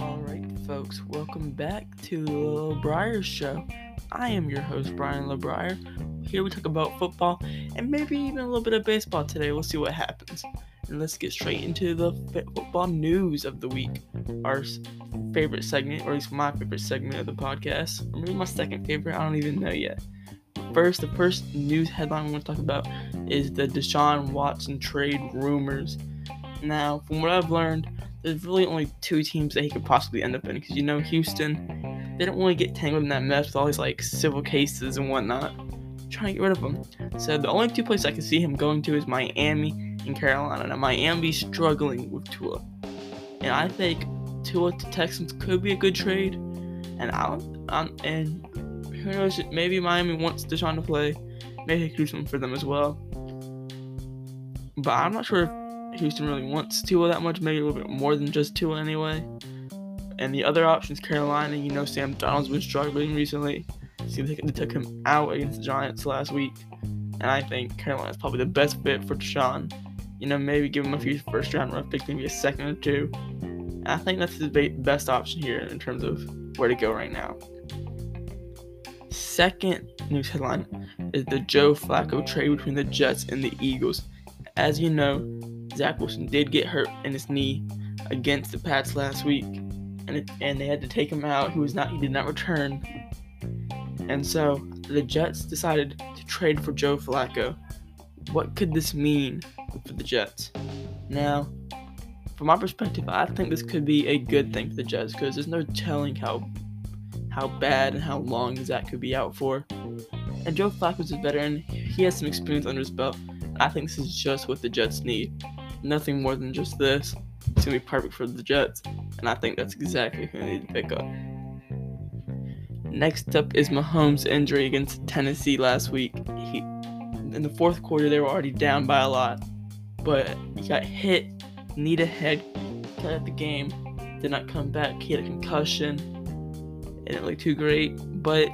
Alright, folks, welcome back to the Little Briar Show. I am your host, Brian LeBrier. Here we talk about football and maybe even a little bit of baseball today. We'll see what happens. And let's get straight into the football news of the week. Our favorite segment, or at least my favorite segment of the podcast, or maybe my second favorite, I don't even know yet. First, the first news headline we want to talk about is the Deshaun Watson trade rumors. Now, from what I've learned, there's really only two teams that he could possibly end up in because you know Houston, they don't really get tangled in that mess with all these like civil cases and whatnot. trying to get rid of him. So the only two places I can see him going to is Miami and Carolina. Now Miami's struggling with Tua, and I think Tua to Texans could be a good trade. And I um, and who knows? Maybe Miami wants Deshaun to play. Maybe something for them as well. But I'm not sure if Houston really wants Tua that much. Maybe a little bit more than just Tua anyway. And the other options, Carolina. You know, Sam Darnold's been struggling recently. See, they took him out against the Giants last week, and I think Carolina is probably the best fit for Deshaun. You know, maybe give him a few first round rough picks, maybe a second or two. And I think that's the best option here in terms of where to go right now. Second news headline is the Joe Flacco trade between the Jets and the Eagles. As you know, Zach Wilson did get hurt in his knee against the Pats last week, and it, and they had to take him out. He was not he did not return, and so the Jets decided to trade for Joe Flacco. What could this mean for the Jets? Now, from my perspective, I think this could be a good thing for the Jets because there's no telling how how bad and how long Zach could be out for. And Joe Flacco's a veteran; he has some experience under his belt. I think this is just what the Jets need. Nothing more than just this. It's gonna be perfect for the Jets, and I think that's exactly who they need to pick up. Next up is Mahomes' injury against Tennessee last week. He, in the fourth quarter, they were already down by a lot, but he got hit, knee to head, cut out the game, did not come back. He had a concussion. It didn't look too great, but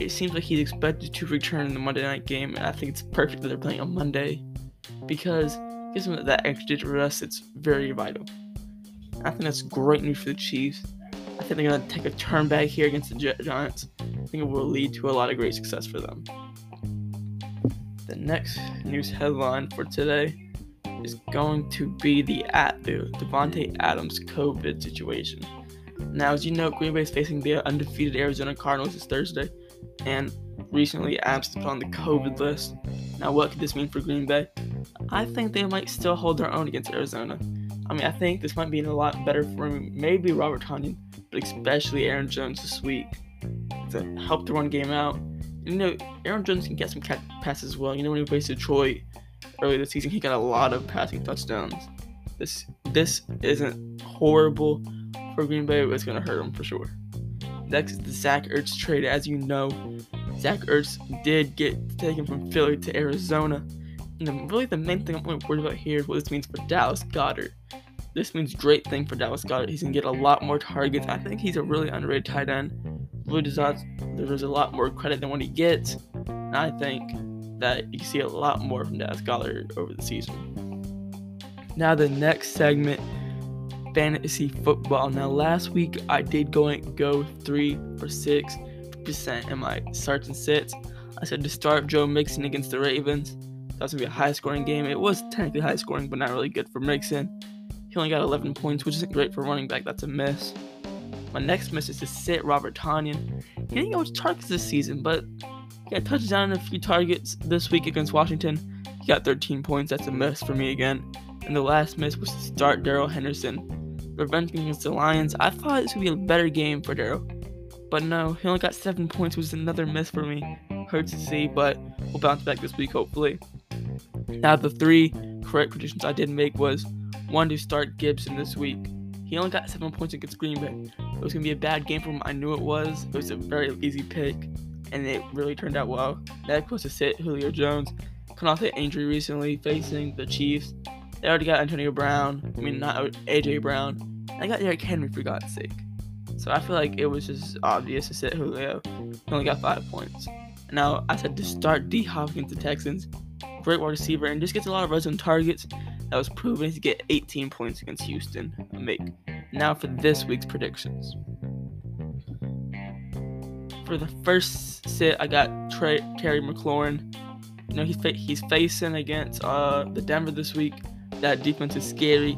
it seems like he's expected to return in the Monday night game, and I think it's perfect that they're playing on Monday because it gives them that extra rest. It's very vital. I think that's great news for the Chiefs. I think they're going to take a turn back here against the Giants. I think it will lead to a lot of great success for them. The next news headline for today is going to be the at the Davante Adams COVID situation. Now, as you know, Green Bay is facing the undefeated Arizona Cardinals this Thursday, and recently put on the COVID list. Now, what could this mean for Green Bay? I think they might still hold their own against Arizona. I mean, I think this might be a lot better for maybe Robert Tonyan, but especially Aaron Jones this week to help the run game out. You know, Aaron Jones can get some passes as well. You know, when he faced Detroit earlier this season, he got a lot of passing touchdowns. This this isn't horrible for Green Bay, but it's gonna hurt them for sure. Next is the Zach Ertz trade. As you know, Zach Ertz did get taken from Philly to Arizona. And really, the main thing I'm worried about here is what this means for Dallas Goedert. This means great thing for Dallas Goedert. He's gonna get a lot more targets. I think he's a really underrated tight end. Really deserves there's a lot more credit than what he gets. And I think that you see a lot more from Dallas Goedert over the season. Now the next segment, fantasy football. Now last week I did go and go three for six percent in my starts and sits. I said to start Joe Mixon against the Ravens. That's gonna be a high scoring game. It was technically high scoring, but not really good for Mixon. He only got 11 points, which isn't great for running back. That's a miss. My next miss is to sit Robert Tonyan. He didn't get much targets this season, but he got a touchdown and a few targets this week against Washington. He got 13 points. That's a miss for me again. And the last miss was to start Darrell Henderson. Revenge against the Lions. I thought this would be a better game for Darrell. But no, he only got 7 points, which is another miss for me. Hurts to see, but we'll bounce back this week, hopefully. Now, the three correct predictions I did make was one to start Gibson this week. He only got seven points against Green Bay. But it was gonna be a bad game for him. I knew it was. It was a very easy pick, and it really turned out well. Next was to sit Julio Jones, coming off the injury recently, facing the Chiefs. They already got Antonio Brown. I mean, not AJ Brown. I got Derrick Henry for God's sake. So I feel like it was just obvious to sit Julio. He only got five points. Now I said to start D Hop against the Texans. Great wide receiver and just gets a lot of red zone targets. that was proven to get 18 points against Houston. Make now for this week's predictions. For the first sit, I got Trey, Terry McLaurin. You know he's fa- he's facing against uh, the Denver this week. That defense is scary.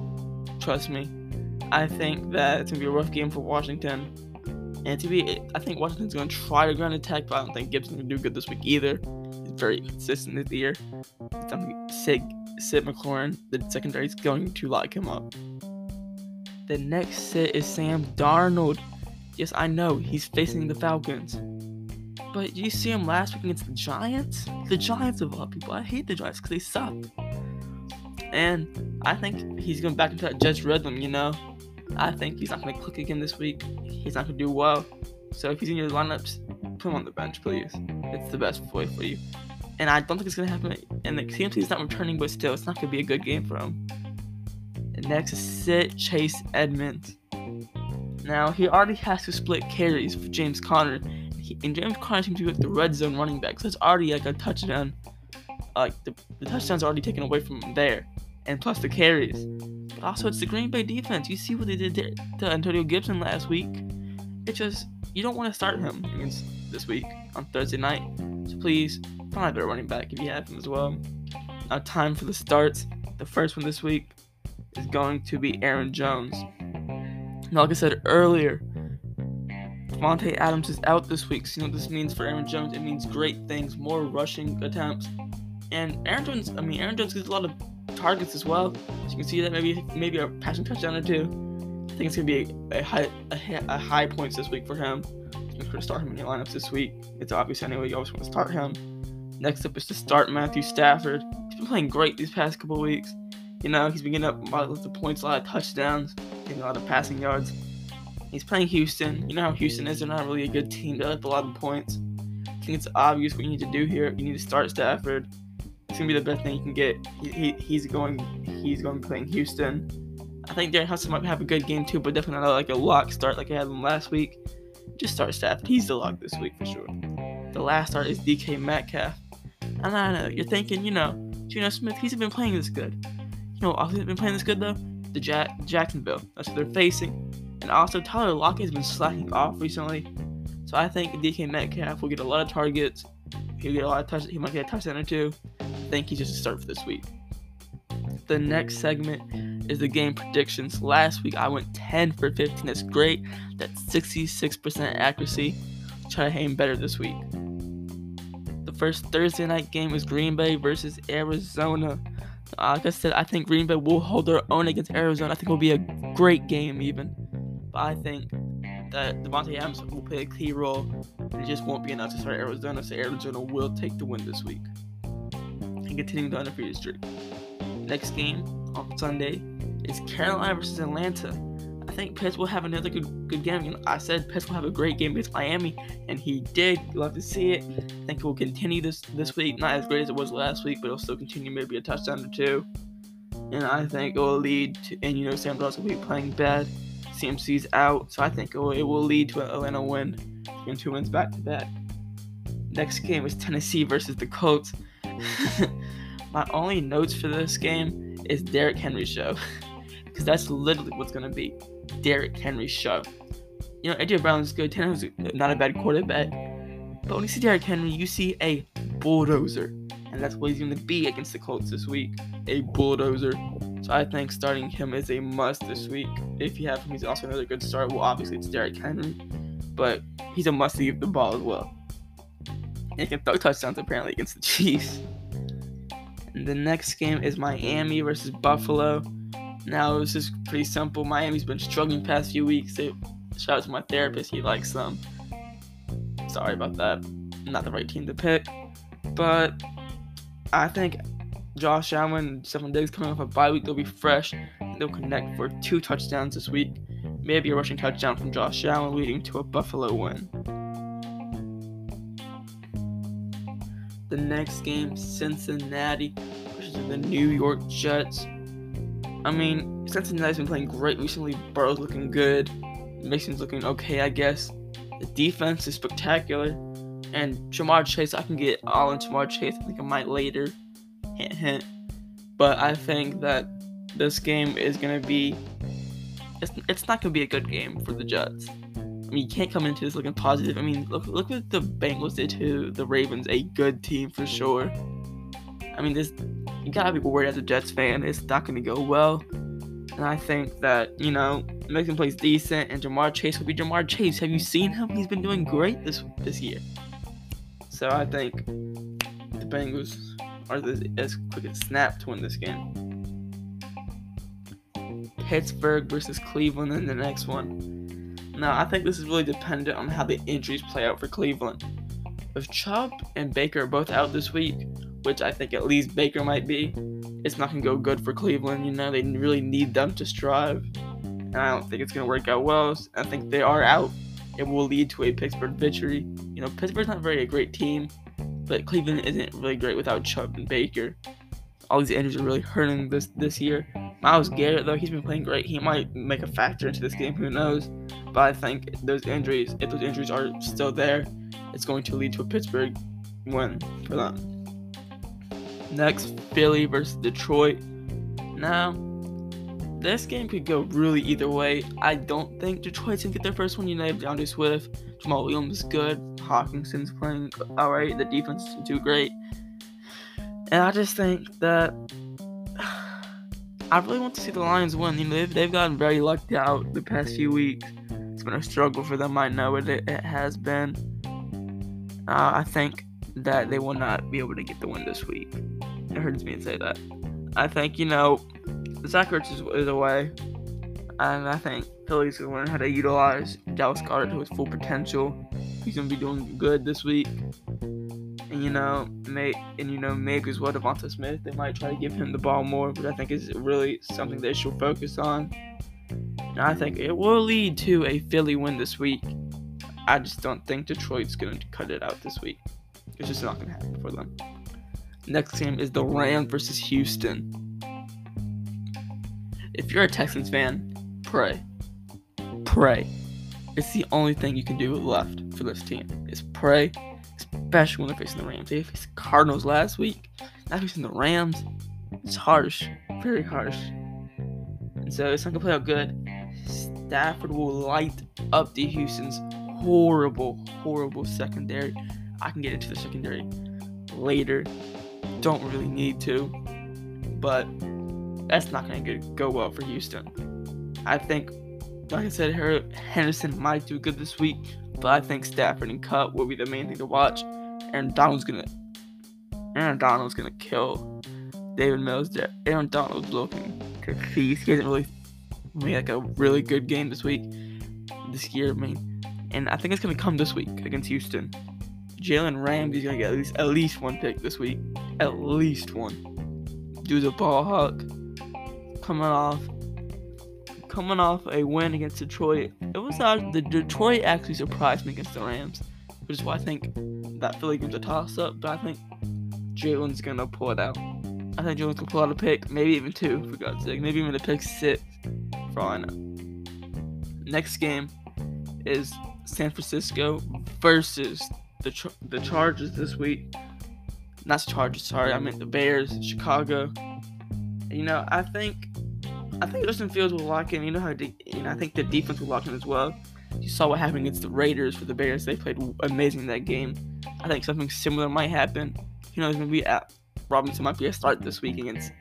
Trust me. I think that it's gonna be a rough game for Washington. And to be, I think Washington's gonna try to ground attack, but I don't think Gibson's gonna do good this week either. He's very consistent this year. Sig, Sid McLaurin, the secondary is going to lock him up. The next sit is Sam Darnold. Yes, I know he's facing the Falcons. But you see him last week against the Giants? The Giants of all people. I hate the Giants because they suck. And I think he's going back into that Jets rhythm, you know? I think he's not going to click again this week. He's not going to do well. So if he's in your lineups, put him on the bench, please. It's the best way for you. And I don't think it's going to happen. And the CMC is not returning, but still, it's not going to be a good game for him. And next is sit Chase Edmonds. Now, he already has to split carries for James Conner. He, and James Conner seems to be like the red zone running back, so it's already like a touchdown. Like, the, the touchdown's already taken away from him there. And plus the carries. But also, it's the Green Bay defense. You see what they did to Antonio Gibson last week. It's just, you don't want to start him against this week on Thursday night. So please, find a better running back if you have him as well. Now, time for the starts. The first one this week is going to be Aaron Jones. Now, like I said earlier, Davante Adams is out this week. So you know what this means for Aaron Jones? It means great things, more rushing attempts. And Aaron Jones, I mean, Aaron Jones gets a lot of targets as well. So you can see that maybe maybe a passing touchdown or two. I think it's gonna be a, a high a, a, high points this week for him. You're gonna start him in your lineups this week. It's obvious anyway. You always want to start him. Next up is to start Matthew Stafford. He's been playing great these past couple weeks. You know, he's been getting up a lot of points, a lot of touchdowns, getting a lot of passing yards. He's playing Houston. You know how Houston is. They're not really a good team. They up a lot of points. I think it's obvious what you need to do here. You need to start Stafford. It's gonna be the best thing you can get. He, he, he's going. He's going to be playing Houston. I think Darren Hudson might have a good game too, but definitely not like a lock start like I had him last week. Just start Stafford. He's the lock this week for sure. The last start is DK Metcalf. And I know you're thinking, you know, Geno Smith. He's been playing this good. You know, who's been playing this good though? The Jack- Jacksonville. That's what they're facing. And also, Tyler Lockett has been slacking off recently. So I think DK Metcalf will get a lot of targets. He'll get a lot of touches. He might get a touchdown or two. Think he's just a start for this week. The next segment is the game predictions. Last week I went 10 for 15. That's great. That's 66% accuracy. Try to aim better this week. The first Thursday night game is Green Bay versus Arizona. Like I said, I think Green Bay will hold their own against Arizona. I think it will be a great game, even. But I think that Davante Adams will play a key role. It just won't be enough to start Arizona, so Arizona will take the win this week and continue the undefeated streak. Next game on Sunday is Carolina versus Atlanta. I think Pitts will have another good good game. I said Pitts will have a great game against Miami, and he did. You'll to see it. I think it will continue this this week. Not as great as it was last week, but it'll still continue maybe a touchdown or two. And I think it will lead to, and you know, Sam Darnold will be playing bad. CMC's out, so I think it will, it will lead to an Atlanta win and two wins back to back. Next game is Tennessee versus the Colts. My only notes for this game is Derrick Henry's show, because that's literally what's gonna be Derrick Henry's show. You know, AJ Brown is good. Tannehill's not a bad quarterback, but when you see Derrick Henry, you see a bulldozer, and that's what he's gonna be against the Colts this week, a bulldozer. So I think starting him is a must this week. If you have him, he's also another good start. Well, obviously it's Derrick Henry, but he's a must to give the ball as well. And he can throw touchdowns apparently against the Chiefs. And the next game is Miami versus Buffalo. Now this is pretty simple. Miami's been struggling past few weeks. So shout out to my therapist. He likes them. Sorry about that. Not the right team to pick, but I think Josh Allen, Stefon Diggs coming off a bye week, they'll be fresh. They'll connect for two touchdowns this week. Maybe a rushing touchdown from Josh Allen, leading to a Buffalo win. The next game, Cincinnati versus the New York Jets. I mean, Cincinnati's been playing great recently. Burrow's looking good. Mason's looking okay, I guess. The defense is spectacular. And Ja'Marr Chase, I can get all in Ja'Marr Chase. I think I might later. Hint, hint. But I think that this game is gonna be. It's, it's not gonna be a good game for the Jets. I mean, you can't come into this looking positive. I mean, look look what the Bengals did to the Ravens, a good team for sure. I mean, this you gotta be worried as a Jets fan. It's not gonna go well. And I think that, you know, Mason plays decent and Ja'Marr Chase will be Ja'Marr Chase. Have you seen him? He's been doing great this this year. So I think the Bengals are the, as quick as snap to win this game. Pittsburgh versus Cleveland in the next one. Now, I think this is really dependent on how the injuries play out for Cleveland. If Chubb and Baker are both out this week, which I think at least Baker might be, it's not going to go good for Cleveland. You know, they really need them to strive. And I don't think it's going to work out well. I think they are out. It will lead to a Pittsburgh victory. You know, Pittsburgh's not very a great team, but Cleveland isn't really great without Chubb and Baker. All these injuries are really hurting this this year. Myles Garrett, though, he's been playing great. He might make a factor into this game. Who knows? But I think those injuries, if those injuries are still there, it's going to lead to a Pittsburgh win for them. Next, Philly versus Detroit. Now, this game could go really either way. I don't think Detroit's gonna get their first one. You know, D'Andre Swift, Jamaal Williams is good, Hockenson's playing alright, the defense isn't too great. And I just think that I really want to see the Lions win. You know, they've, they've gotten very lucked out the past few weeks. It's been a struggle for them. I know it, it, has been. Uh, I think that they will not be able to get the win this week. It hurts me to say that. I think, you know, Zach Ertz is, is away. And I think Philly's going to learn how to utilize Dallas Goedert to his full potential. He's going to be doing good this week. And, you know, may, and, you know, maybe as well Devonta Smith. They might try to give him the ball more, but I think is really something they should focus on. And I think it will lead to a Philly win this week. I just don't think Detroit's going to cut it out this week. It's just not going to happen for them. Next game is the Rams versus Houston. If you're a Texans fan, pray. Pray. It's the only thing you can do left for this team is pray, especially when they're facing the Rams. They faced the Cardinals last week. Now facing the Rams. It's harsh. Very harsh. And so it's not gonna play out good. Stafford will light up the Houston's horrible, horrible secondary. I can get into the secondary later don't really need to. But that's not going to go well for Houston. I think, like I said, Henderson might do good this week, but I think Stafford and Kupp will be the main thing to watch. And Donald's gonna, Aaron Donald's gonna kill Davis Mills. Aaron Donald's looking feast. He hasn't really made like a really good game this week, this year. I mean, and I think it's gonna come this week against Houston. Jalen Ramsey's gonna get at least at least one pick this week, at least one. Dude's a ball hawk. Coming off, coming off a win against Detroit. It was uh, the Detroit actually surprised me against the Rams, which is why I think that Philly game's a toss up. But I think Jalen's gonna pull it out. I think Jalen's gonna pull out a pick, maybe even two for God's sake, maybe even a pick six for all I know. Next game is San Francisco versus the Char- the Chargers this week. Not the Chargers, sorry. I meant the Bears, Chicago. You know, I think I think Justin Fields will lock in. You know how de- you know, I think the defense will lock in as well. You saw what happened against the Raiders for the Bears. They played amazing in that game. I think something similar might happen. You know, maybe at Robinson might be a start this week against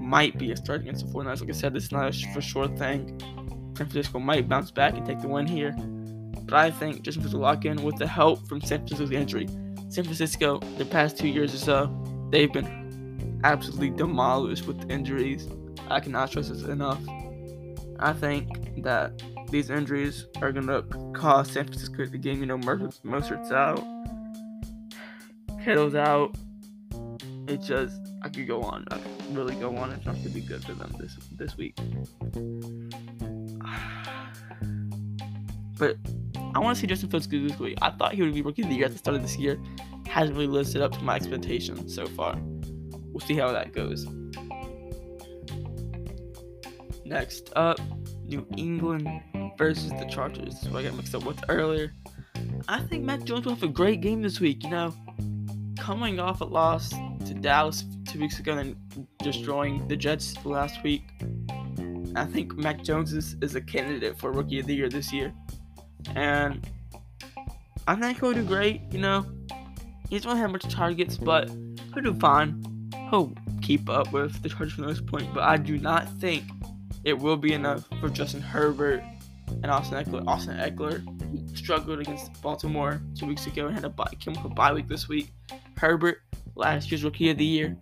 might be a start against the 49ers. Like I said, this is not a for sure thing. San Francisco might bounce back and take the win here but I think Justin Fields will lock in with the help from San Francisco's injury. San Francisco, the past two years or so, they've been absolutely demolished with injuries. I cannot stress this enough. I think that these injuries are going to cost San Francisco the game. You know, Mostert's out, Kittle's out. It just, I could go on. I could really go on. It's not going to be good for them this this week. But I want to see Justin Fields good this week. I thought he would be rookie of the year at the start of this year. Hasn't really lived up to my expectations so far. We'll see how that goes. Next up, New England versus the Chargers. What I got mixed up with earlier. I think Mac Jones will have a great game this week. You know, coming off a loss to Dallas two weeks ago and destroying the Jets last week. I think Mac Jones is, is a candidate for Rookie of the Year this year. And I think he'll do great, you know. He's not have much targets, but he'll do fine. He'll keep up with the Chargers for the most point, but I do not think it will be enough for Justin Herbert and Austin Ekeler. Austin Ekeler struggled against Baltimore two weeks ago and had a bye, came with a bye week this week. Herbert, last year's Rookie of the Year.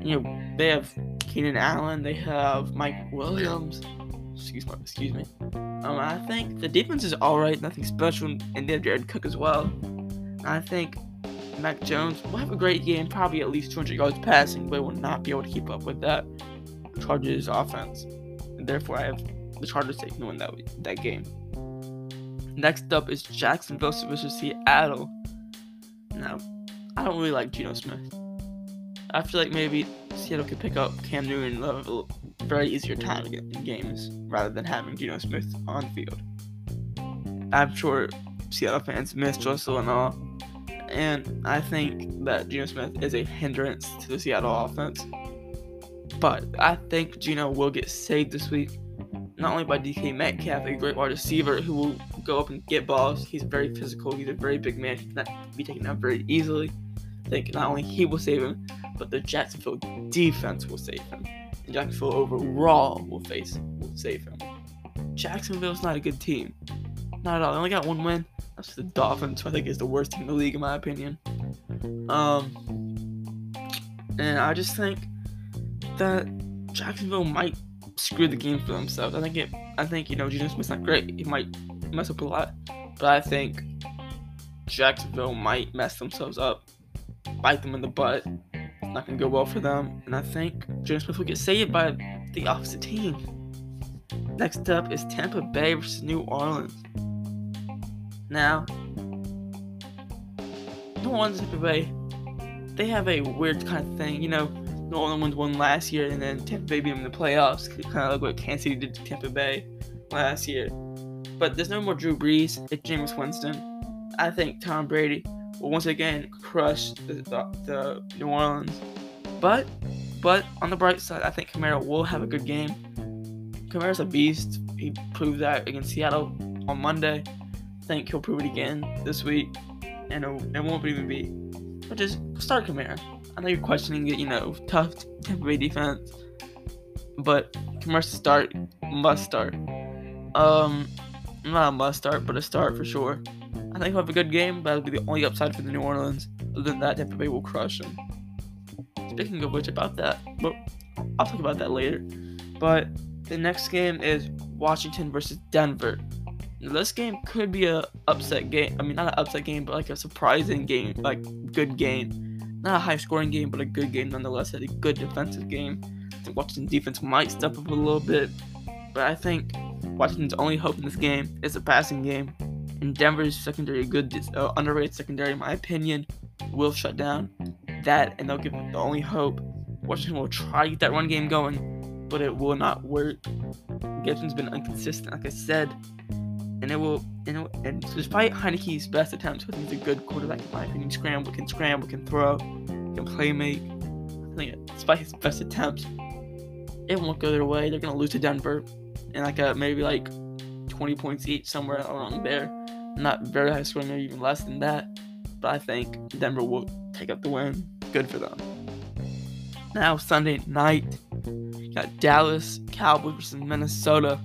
You know, they have Keenan Allen, they have Mike Williams. Excuse me, excuse me. Um, I think the defense is all right, nothing special, and they have Jared Cook as well. I think Mac Jones will have a great game, probably at least 200 yards passing, but will not be able to keep up with that Chargers offense. Therefore, I have the Chargers taking to win that that game. Next up is Jacksonville versus Seattle. Now, I don't really like Geno Smith. I feel like maybe Seattle could pick up Cam Newton and have a very easier time in games rather than having Geno Smith on field. I'm sure Seattle fans miss Russell and all, and I think that Geno Smith is a hindrance to the Seattle offense. But I think Geno will get saved this week, not only by DK Metcalf, a great wide receiver who will go up and get balls. He's very physical. He's a very big man. He cannot be taken out very easily. I think not only he will save him, but the Jacksonville defense will save him. And Jacksonville overall will face will save him. Jacksonville's not a good team. Not at all. They only got one win. That's the Dolphins, who I think is the worst team in the league in my opinion. Um, and I just think that Jacksonville might screw the game for themselves. I think it. I think you know Geno Smith's not great. He might mess up a lot, but I think Jacksonville might mess themselves up, bite them in the butt. Not gonna go well for them, and I think Geno Smith will get saved by the opposite team. Next up is Tampa Bay versus New Orleans. Now, New Orleans Tampa Bay, they have a weird kind of thing. You know, New Orleans won last year, and then Tampa Bay beat them in the playoffs. Kind of like what Kansas City did to Tampa Bay last year. But there's no more Drew Brees. It's Jameis Winston. I think Tom Brady will once again crush the, the, the New Orleans. But, but on the bright side, I think Kamara will have a good game. Kamara's a beast. He proved that against Seattle on Monday. I think he'll prove it again this week, and it, it won't even be. But just start Kamara. I know you're questioning it, you know, tough Tampa Bay defense, but Kamara's start, must start. Um, not a must start, but a start for sure. I think we'll have a good game, but that'll be the only upside for the New Orleans. Other than that, Tampa Bay will crush them. Speaking of which, about that, but I'll talk about that later. But the next game is Washington versus Denver. Now, this game could be a upset game. I mean, not an upset game, but like a surprising game, like good game. Not a high scoring game, but a good game nonetheless. A good defensive game. I think Washington defense might step up a little bit, but I think Washington's only hope in this game is a passing game. And Denver's secondary, good uh, underrated secondary, in my opinion, will shut down that, and they'll give the only hope. Washington will try to get that run game going, but it will not work. Gibson's been inconsistent, like I said, and it will. And, it, and despite Heinicke's best attempts, I think he's a good quarterback in my opinion. Scramble, can scramble, can throw, can play make. I think despite his best attempts, it won't go their way. They're gonna lose to Denver, and like a, maybe like 20 points each, somewhere along there. Not very high scoring, maybe even less than that. But I think Denver will take up the win. Good for them. Now Sunday night, got Dallas Cowboys versus Minnesota.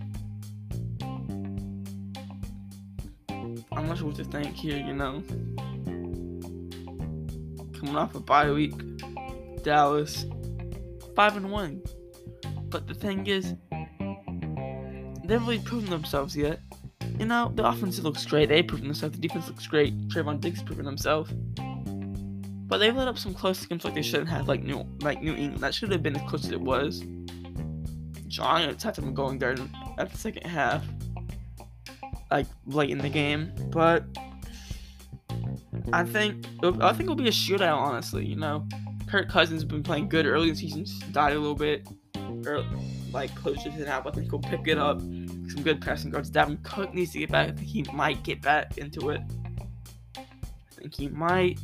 What to thank here, you know. Coming off a bye week, Dallas, five and one. But the thing is, they haven't really proven themselves yet. You know, the offense looks great. They proven themselves. The defense looks great. Trevon Diggs proven himself. But they've let up some close games like they shouldn't have, like New like New England. That should have been as close as it was. Giants had them going there at the second half, like late in the game. But I think I think it'll be a shootout. Honestly, you know, Kirk Cousins has been playing good early in the season. Died a little bit, early, like close to the half. I think he'll pick it up. Some good passing guards. Dalvin Cook needs to get back. I think he might get back into it. I think he might.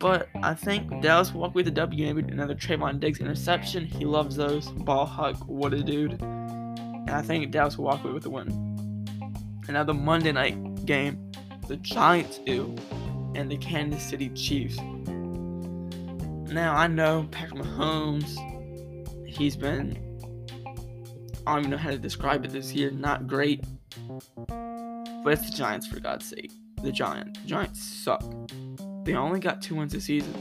But I think Dallas will walk away with the W. Maybe another Trevon Diggs interception. He loves those. Ball hawk, what a dude. And I think Dallas will walk away with the win. And now the Monday night game, the Giants do, and the Kansas City Chiefs. Now I know Patrick Mahomes, he's been I don't even know how to describe it this year, not great. But it's the Giants for God's sake. The Giants. The Giants suck. They only got two wins this season.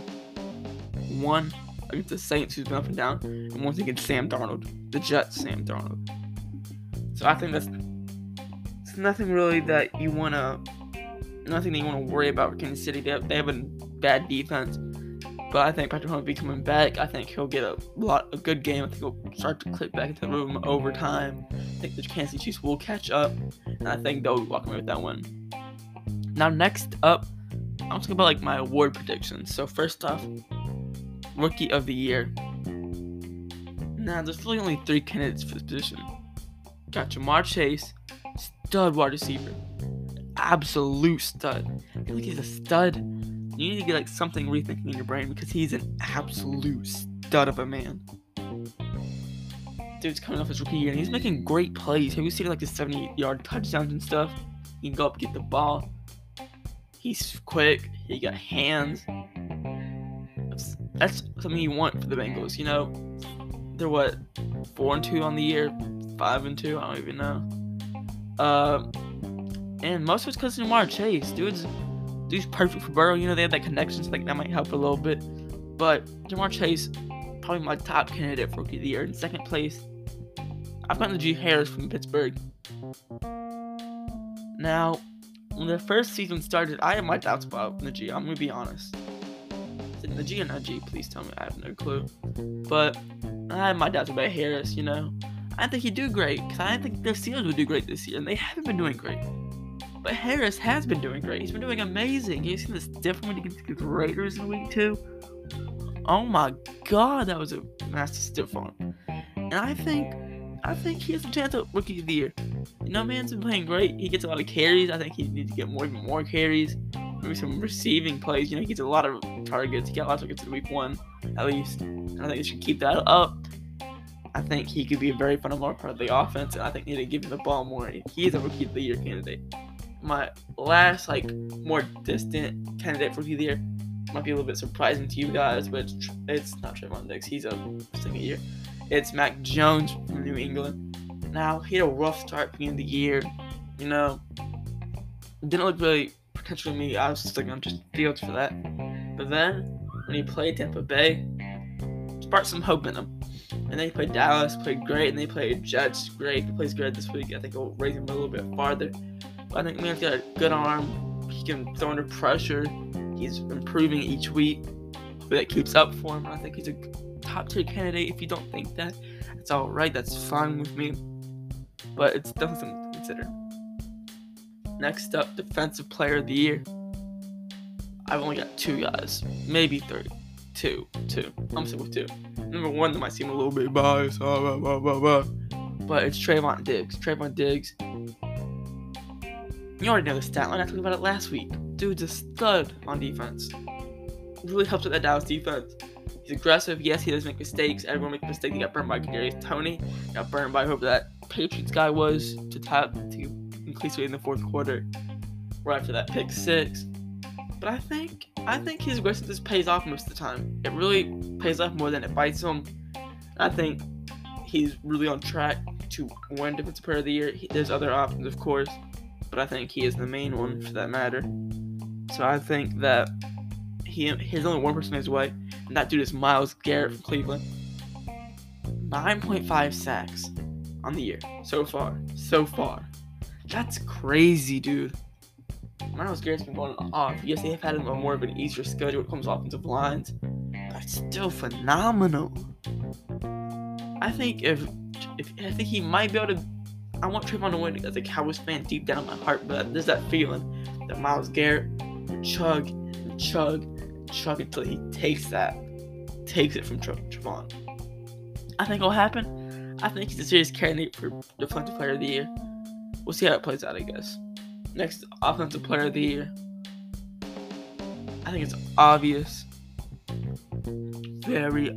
One against the Saints, who's been up and down, and one against Sam Darnold, the Jets, Sam Darnold. So I think that's nothing really that you wanna, nothing that you wanna worry about for Kansas City. They have, they have a bad defense, but I think Patrick Mahomes will be coming back. I think he'll get a lot, a good game. I think he'll start to click back into the room over time. I think the Kansas City Chiefs will catch up, and I think they'll walk away with that one. Now, next up, I'm talking about like my award predictions. So first off, rookie of the year. Now there's really only three candidates for this position. Got Ja'Marr Chase, stud wide receiver, absolute stud. I feel like he's a stud. You need to get like something rethinking in your brain because he's an absolute stud of a man. Dude's coming off his rookie year and he's making great plays. Have you seen like the 70 yard touchdowns and stuff? He can go up, get the ball, He's quick. He got hands. That's, that's something you want for the Bengals. You know, they're what four and two on the year, five and two. I don't even know. Uh, and most of it's because of Ja'Marr Chase. Dude's dude's perfect for Burrow. You know, they have that connection, so like that might help a little bit. But Ja'Marr Chase, probably my top candidate for rookie of the year. In second place, I've got Najee Harris from Pittsburgh. Now, when the first season started, I had my doubts about Najee. I'm gonna be honest. It Najee or Najee? Please tell me. I have no clue. But I had my doubts about Harris. You know, I didn't think he'd do great because I didn't think the Steelers would do great this year, and they haven't been doing great. But Harris has been doing great. He's been doing amazing. You seen this different gets the Raiders in week two? Oh my God, that was a massive stiff arm. And I think I think he has a chance at rookie of the year. You know, man's been playing great. He gets a lot of carries. I think he needs to get more, even more carries. Maybe some receiving plays. You know, he gets a lot of targets. He got a lot of targets in week one, at least. And I think he should keep that up. I think he could be a very fundamental part of the offense, and I think they need to give him the ball more. He is a rookie of the year candidate. My last, like, more distant candidate for rookie of the year might be a little bit surprising to you guys, but it's, it's not Trevon Diggs. He's a second year. It's Mac Jones from New England. Now, he had a rough start beginning the year. You know, didn't look really potential to me. I was just like, I'm just fields for that. But then, when he played Tampa Bay, sparked some hope in him. And then he played Dallas, played great, and they played Jets, great. He plays good this week. I think it'll raise him a little bit farther. But I think Man's got a good arm. He can throw under pressure. He's improving each week. Hopefully that keeps up for him. I think he's a top tier candidate. If you don't think that, it's all right. That's fine with me. But it's definitely something to consider. Next up, defensive player of the year. I've only got two guys, maybe three. Two, two. I'm sitting with two. Number one that might seem a little bit biased, blah, blah, blah, but it's Trevon Diggs. Trevon Diggs. You already know the stat line. I talked about it last week. Dude's a stud on defense. Really helps with that Dallas defense. He's aggressive. Yes, he does make mistakes. Everyone makes mistakes. He got burned by Kadarius Toney. Got burned by whoever that Patriots guy was to top to increase in the fourth quarter. Right after that pick six. But I think I think his aggressiveness pays off most of the time. It really pays off more than it bites him. I think he's really on track to win Defensive Player of the Year. He, there's other options, of course, but I think he is the main one for that matter. So I think that he he's only one person his way, and that dude is Myles Garrett from Cleveland. 9.5 sacks on the year so far. So far. That's crazy, dude. Myles Garrett's been going off. Yes, they have had a more of an easier schedule it comes to offensive lines, but it's still phenomenal. I think if, if I think he might be able to. I want Trevon to win as a Cowboys fan deep down in my heart, but there's that feeling that Myles Garrett chug chug chug until he takes that, takes it from Trevon. I think it'll happen. I think he's a serious candidate for Defensive Player of the Year. We'll see how it plays out, I guess. Next, Offensive Player of the Year. I think it's obvious. Very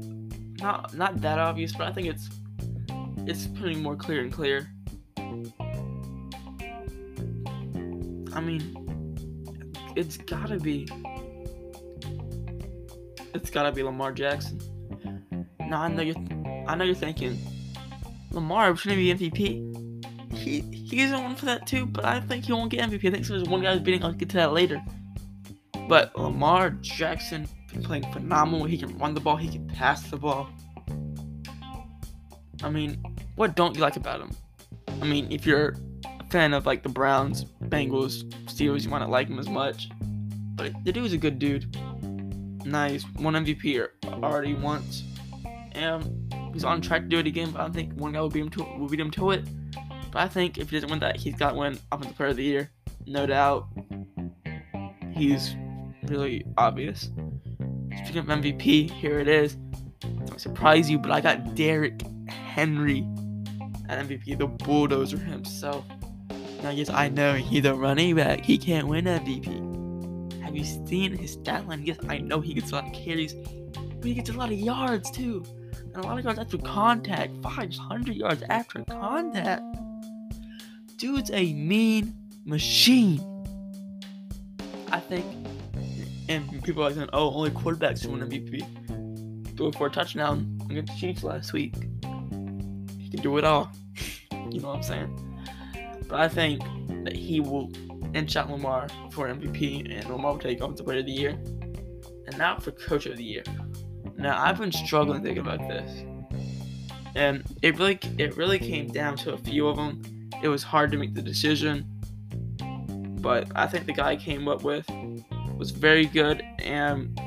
not not that obvious, but I think it's it's putting more clear and clear. I mean, it's gotta be. It's gotta be Lamar Jackson. Now I know you're, I know you're thinking, Lamar shouldn't be MVP. He he's the one for that too, but I think he won't get MVP. I think there's one guy who's beating. I'll get to that later. But Lamar Jackson been playing phenomenal. He can run the ball. He can pass the ball. I mean, what don't you like about him? I mean, if you're a fan of like the Browns, Bengals, Steelers, you might not like him as much. But the dude's a good dude. Nice, one MVP er, already once, and he's on track to do it again. But I don't think one guy will beat him to will beat him to it. But I think if he doesn't win that, he's got to win Offensive Player of the Year, no doubt. He's really obvious. Speaking of MVP, here it is. Don't surprise you, but I got Derrick Henry at MVP, the bulldozer himself. Now, yes, I know he's a running back. He can't win MVP. Have you seen his stat line? Yes, I know he gets a lot of carries, but he gets a lot of yards too. And a lot of yards after contact. 500 yards after contact. Dude's a mean machine. I think, and people are saying, oh, only quarterbacks win MVP. Threw for a touchdown against the Chiefs last week. He can do it all. you know what I'm saying? But I think that he will inch out Lamar for MVP, and Lamar will take Offensive Player of the Year, and now for Coach of the Year. Now I've been struggling thinking about this, and it really it really came down to a few of them. It was hard to make the decision, but I think the guy I came up with was very good, and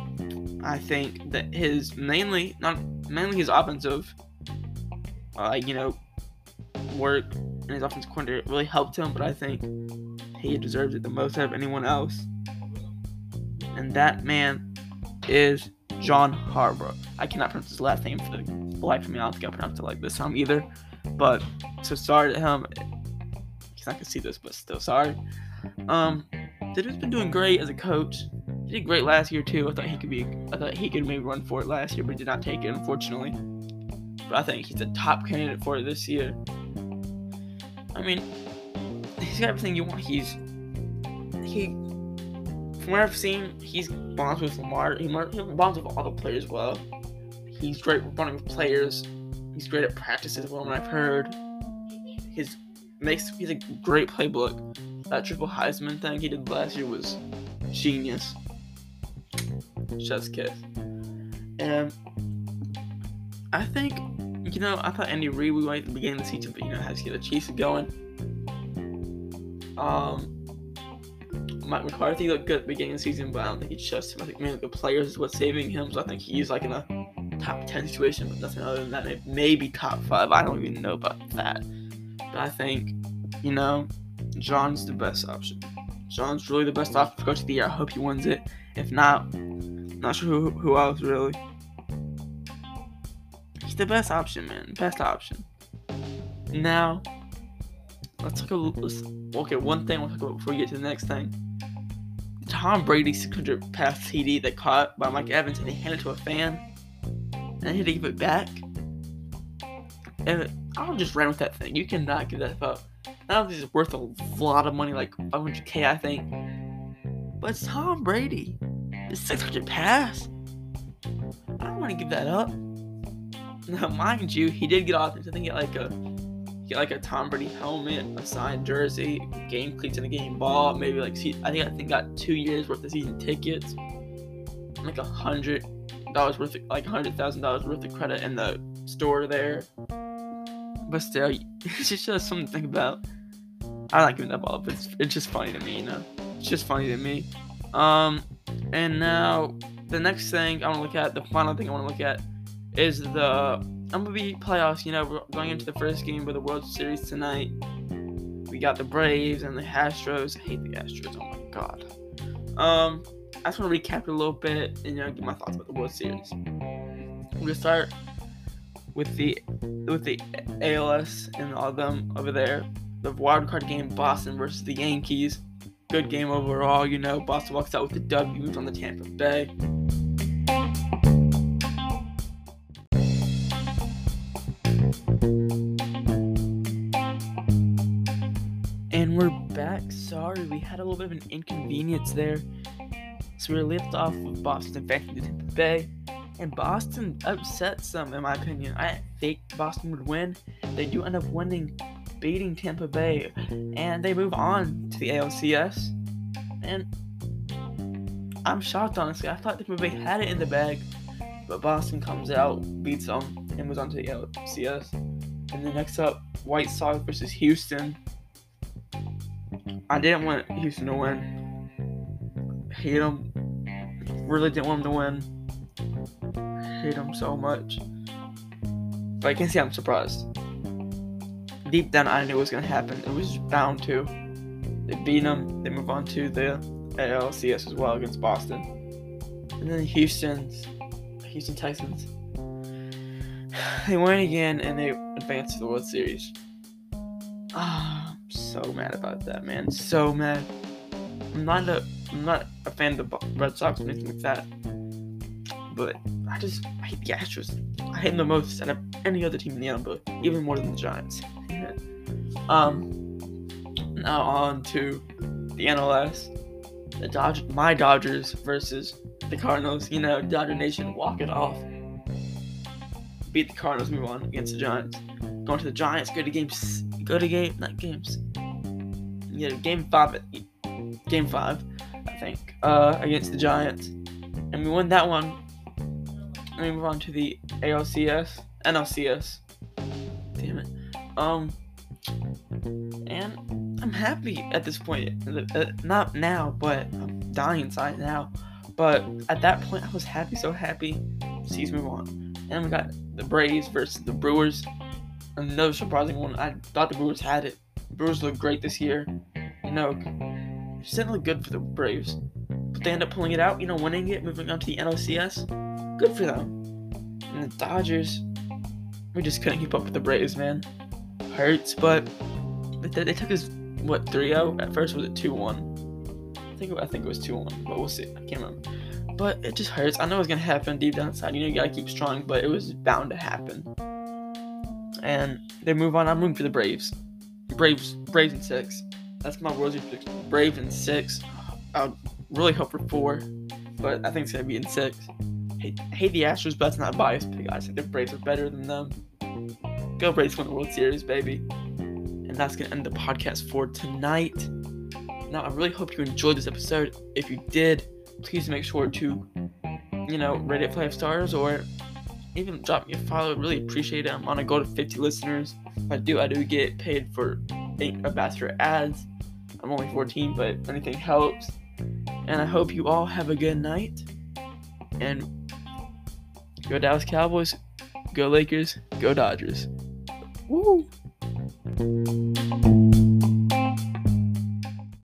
I think that his mainly not mainly his offensive, uh, you know, work and his offensive coordinator really helped him, but I think he deserves it the most out of anyone else. And that man is John Harbaugh. I cannot pronounce his last name for the life of me. I don't think I pronounced it like this time either. But so sorry to him. Not gonna see this, but still sorry. Um, the dude's been doing great as a coach. He did great last year too. I thought he could be. I thought he could maybe run for it last year, but he did not take it, unfortunately. But I think he's a top candidate for it this year. I mean, he's got everything you want. He's he. From what I've seen, he's bonds with Lamar. He bonds with all the players well. He's great running with players. He's great at practices. Well, I've heard, his makes he's a great playbook. That triple Heisman thing he did last year was genius. Chef's kiss. And I think you know, I thought Andy Reid we might begin the season, but you know, has to get the Chiefs going. Um, Mike McCarthy looked good at the beginning of the season, but I don't think he's just him. I think mainly the players is what's saving him. So I think he's like in a top ten situation, but nothing other than that. Maybe top five. I don't even know about that. But I think, you know, John's the best option. John's really the best option for coach of the year. I hope he wins it. If not, not sure who, who else really. He's the best option, man. Best option. Now, let's talk a let's okay. One thing we'll talk about before we get to the next thing. Tom Brady's 600 pass TD that caught by Mike Evans and he handed to a fan, and he to give it back. I'll just run with that thing. You cannot give that up. Now this is worth a lot of money, like 500k, I think. But it's Tom Brady. It's 600 pass. I don't want to give that up. Now, mind you, he did get off. I think he got like a get like a Tom Brady helmet, a signed jersey, game cleats, and a game ball. Maybe like I think I think got two years worth of season tickets, like a hundred dollars worth, of, like hundred thousand dollars worth of credit in the store there. But still, it's just something to think about. I like giving ball up. It's it's just funny to me, you know. It's just funny to me. Um, and now the next thing I want to look at, the final thing I want to look at is the MLB playoffs. You know, we're going into the first game of the World Series tonight. We got the Braves and the Astros. I hate the Astros. Oh my god. Um, I just want to recap a little bit and you know give my thoughts about the World Series. We're gonna start with the with the ALS and all them over there. The wild card game, Boston versus the Yankees. good game overall. You know, Boston walks out with the W, on the Tampa Bay. And we're back. Sorry, we had a little bit of an inconvenience there. So we were left off with Boston facing the Tampa Bay. And Boston upsets them, in my opinion. I think Boston would win. They do end up winning, beating Tampa Bay. And they move on to the ALCS. And I'm shocked, honestly. I thought Tampa Bay had it in the bag. But Boston comes out, beats them, and moves on to the LCS. And then next up, White Sox versus Houston. I didn't want Houston to win. Hate them. Really didn't want them to win. Hate them so much. But I can see I'm surprised. Deep down, I knew it was going to happen. It was bound to. They beat them. They move on to the ALCS as well against Boston. And then Houston's Houston Texans. They win again and they advance to the World Series. Ah, I'm so mad about that, man. So mad. I'm not a I'm not a fan of the Red Sox or anything like that. But I just hate the Astros. I hate them the most out of any other team in the NBA, even more than the Giants. um now on to the NLS. The Dodge my Dodgers versus the Cardinals. You know, Dodger Nation walk it off. Beat the Cardinals, move on against the Giants. Going to the Giants, go to games go to game not games. Yeah, game five game five, I think. Uh against the Giants. And we won that one. And we move on to the ALCS. NLCS. Damn it. Um and I'm happy at this point. Uh, not now, but I'm dying inside now. But at that point, I was happy, so happy. Season move on. And we got the Braves versus the Brewers. Another surprising one. I thought the Brewers had it. The Brewers look great this year. You know, look good for the Braves. But they end up pulling it out, you know, winning it, moving on to the NLCS. Good for them. And the Dodgers, we just couldn't keep up with the Braves, man. Hurts, but they, took us, what, 3 0? At first, was it 2 1? I think, I think it was 2 1, but we'll see. I can't remember. But it just hurts. I know it's gonna happen deep down inside. You know, you gotta keep strong, but it was bound to happen. And they move on. I'm rooting for the Braves. Braves, Braves and six. That's my rosy pick. Braves and six. I really hope for four, but I think it's gonna be in six. Hate, hate the Astros, but that's not a biased pick. I think the Braves are better than them. Go Braves win the World Series, baby. And that's gonna end the podcast for tonight. Now, I really hope you enjoyed this episode. If you did, please make sure to, you know, rate it five stars or even drop me a follow. Really appreciate it. I'm on a goal to 50 listeners. If I do, I do get paid for ambassador ads. I'm only 14, but anything helps. And I hope you all have a good night. And go Dallas Cowboys, go Lakers, go Dodgers. Woo!